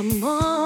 amor.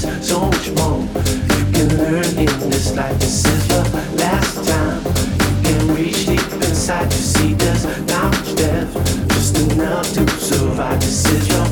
Survive. This life This is the last time you can reach deep inside to see just how much death just enough to survive. this is your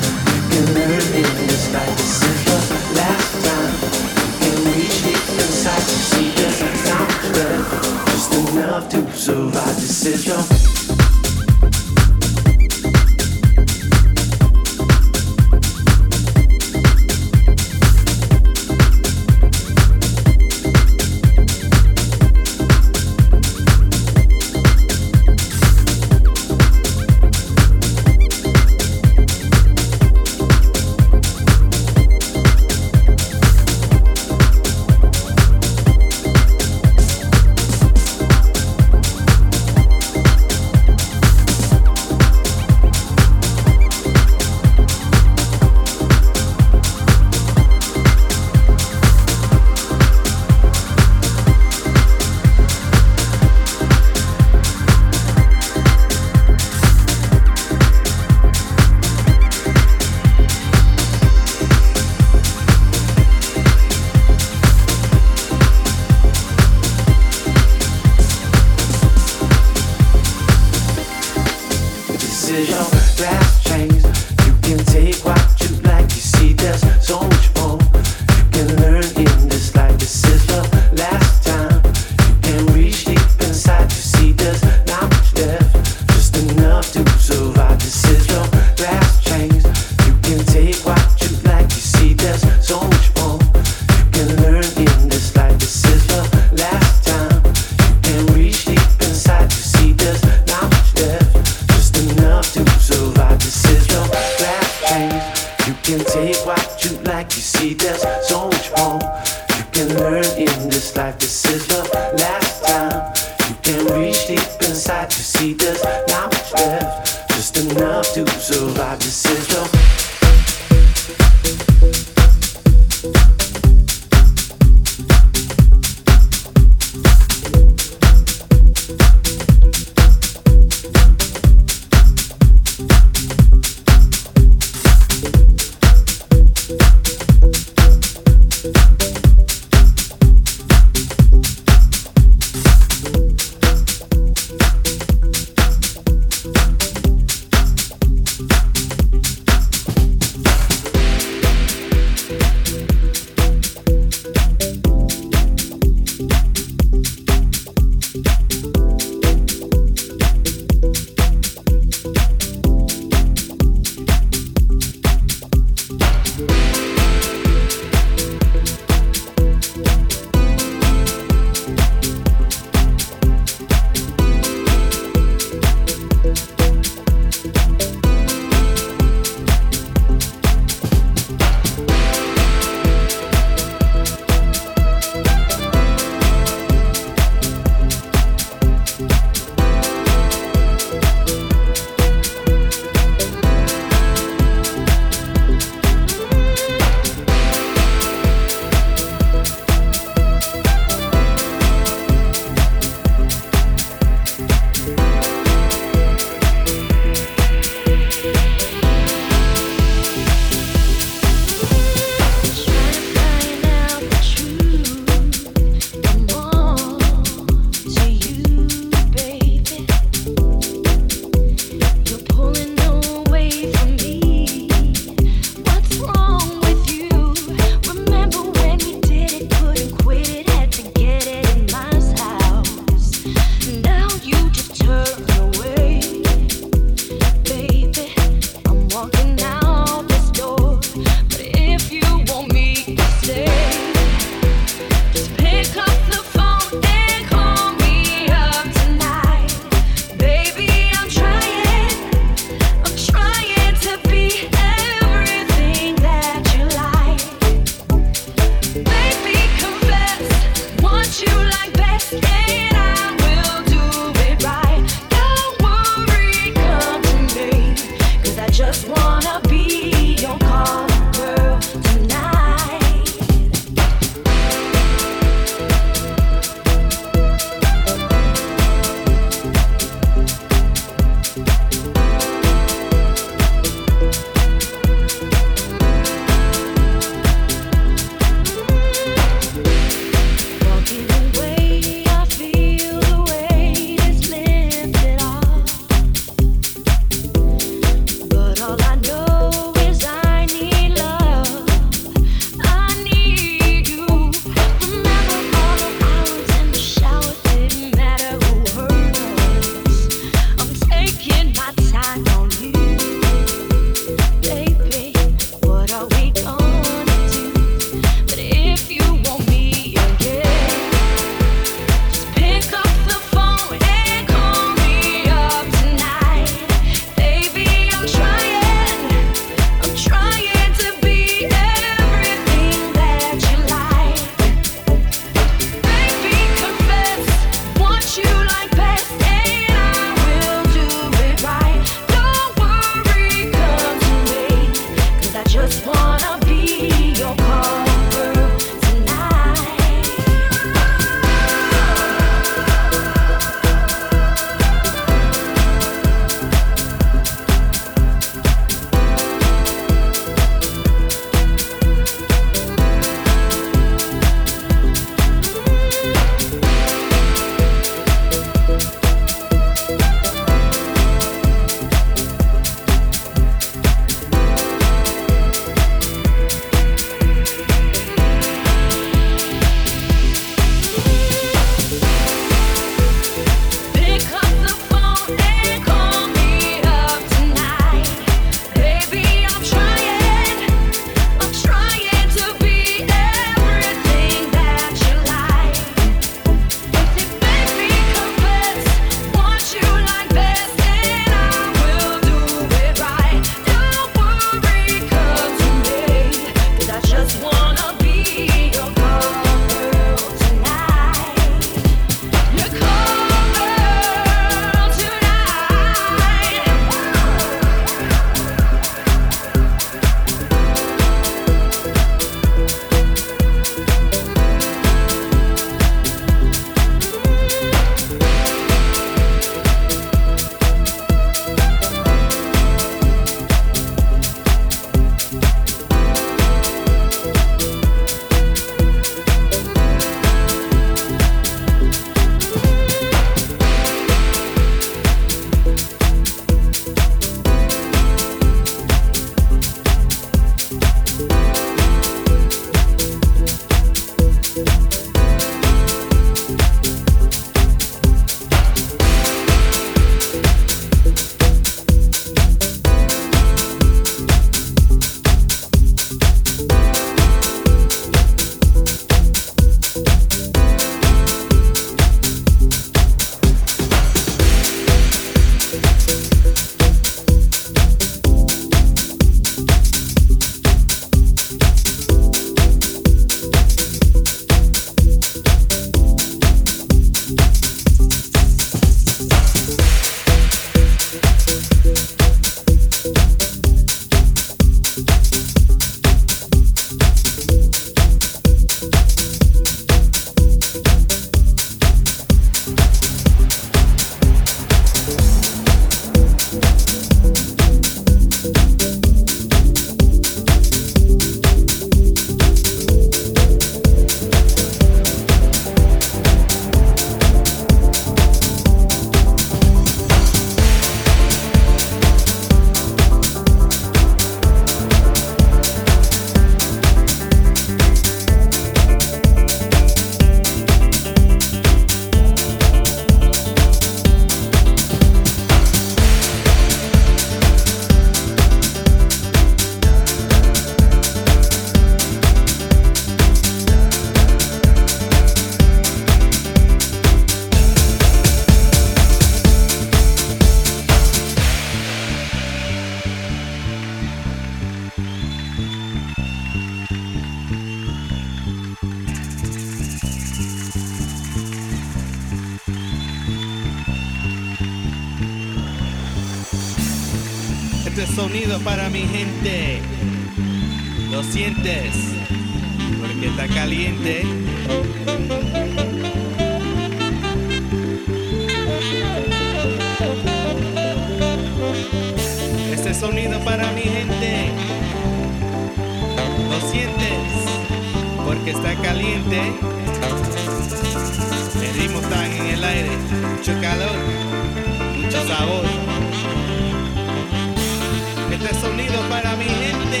para mi gente,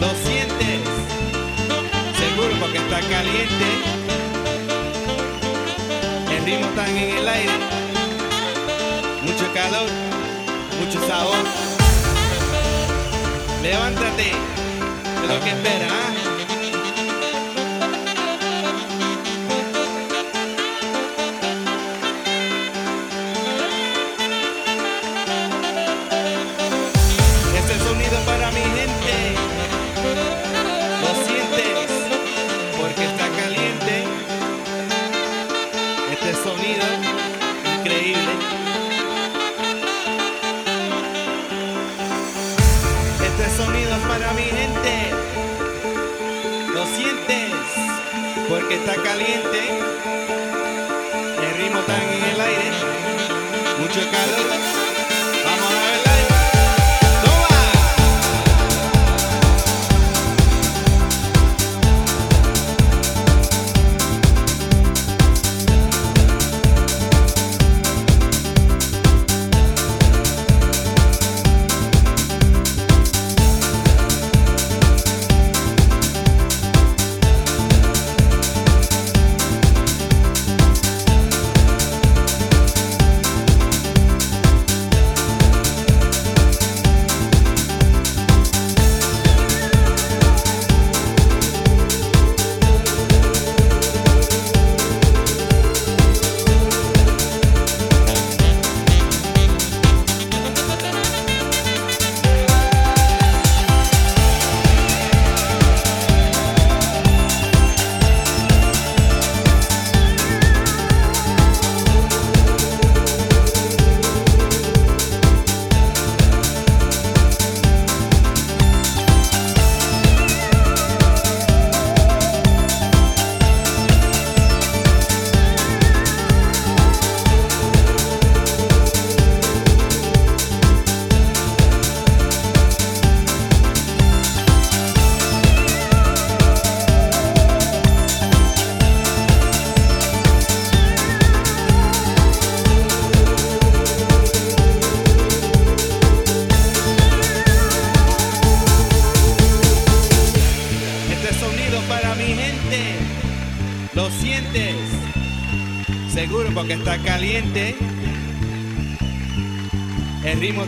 lo sientes, seguro porque está caliente. El ritmo está en el aire, mucho calor, mucho sabor. Levántate, lo que esperas.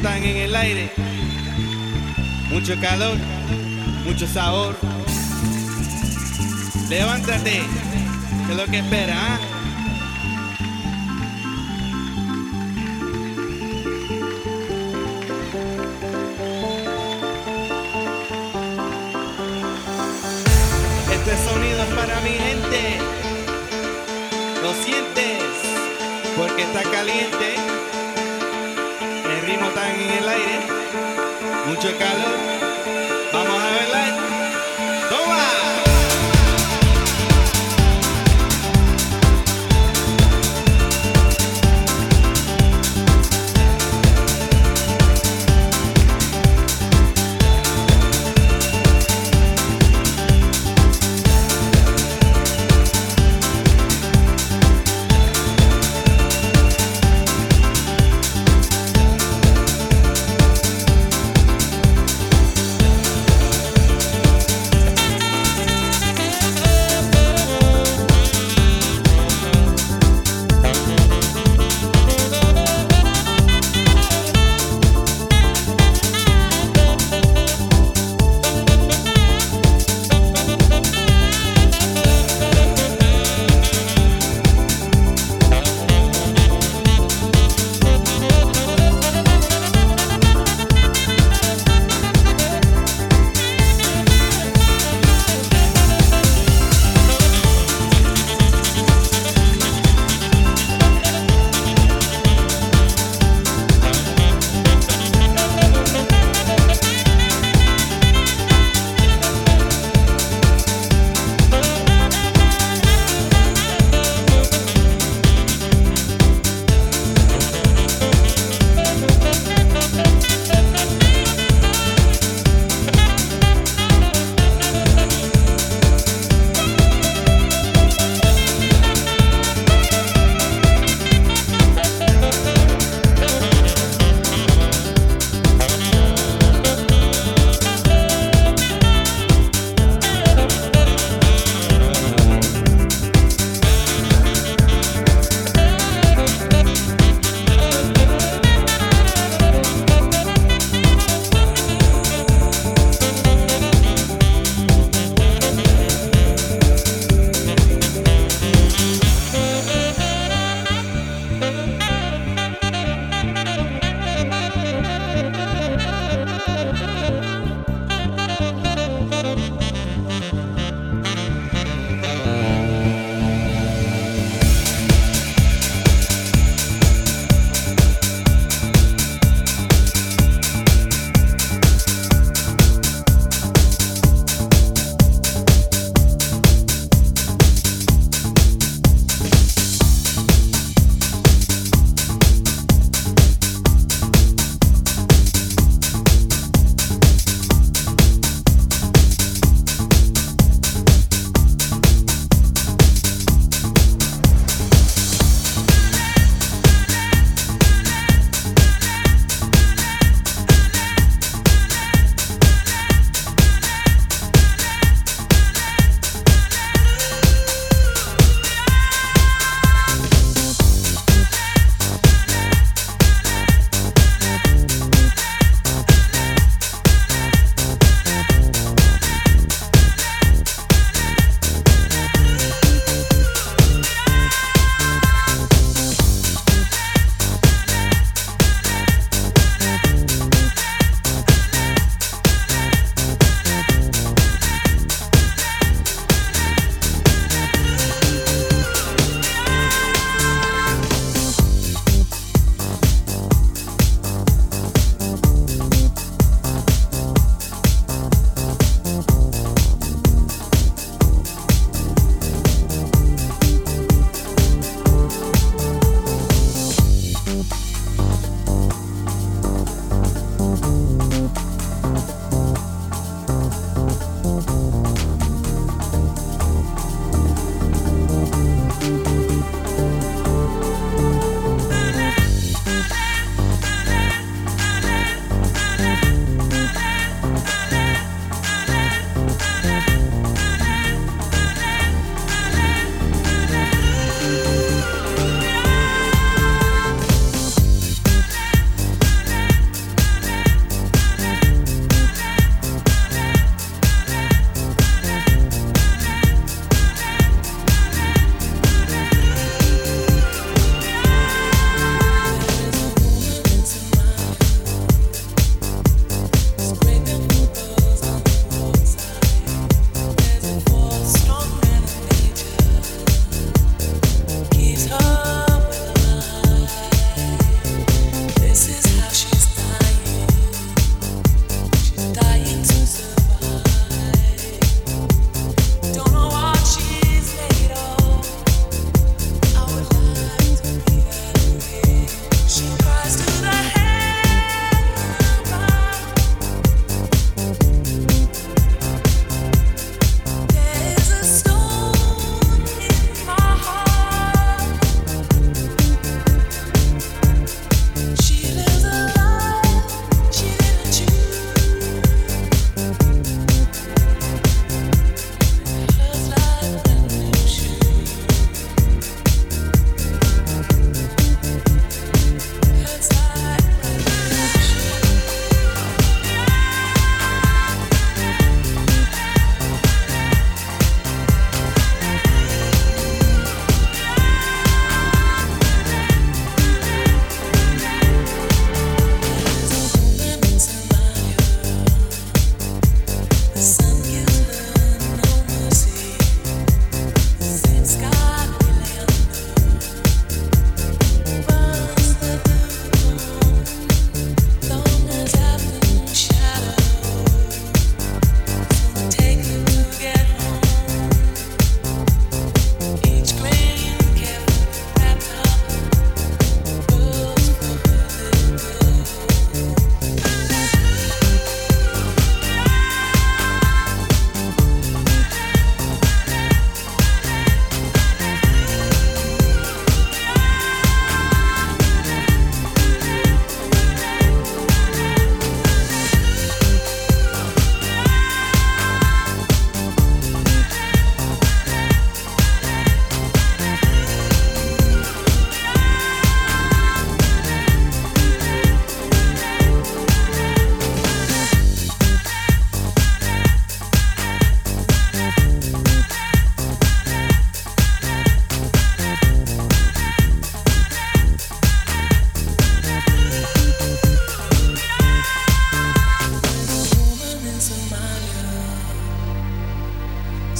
Está en el aire. Mucho calor, mucho sabor. Levántate, que es lo que espera, ¿ah? Este sonido es para mi gente. Lo sientes porque está caliente. Mucho calor.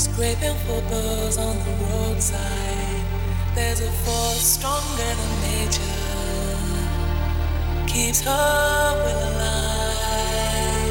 Scraping for photos on the roadside. There's a force stronger than nature. Keeps her will alive.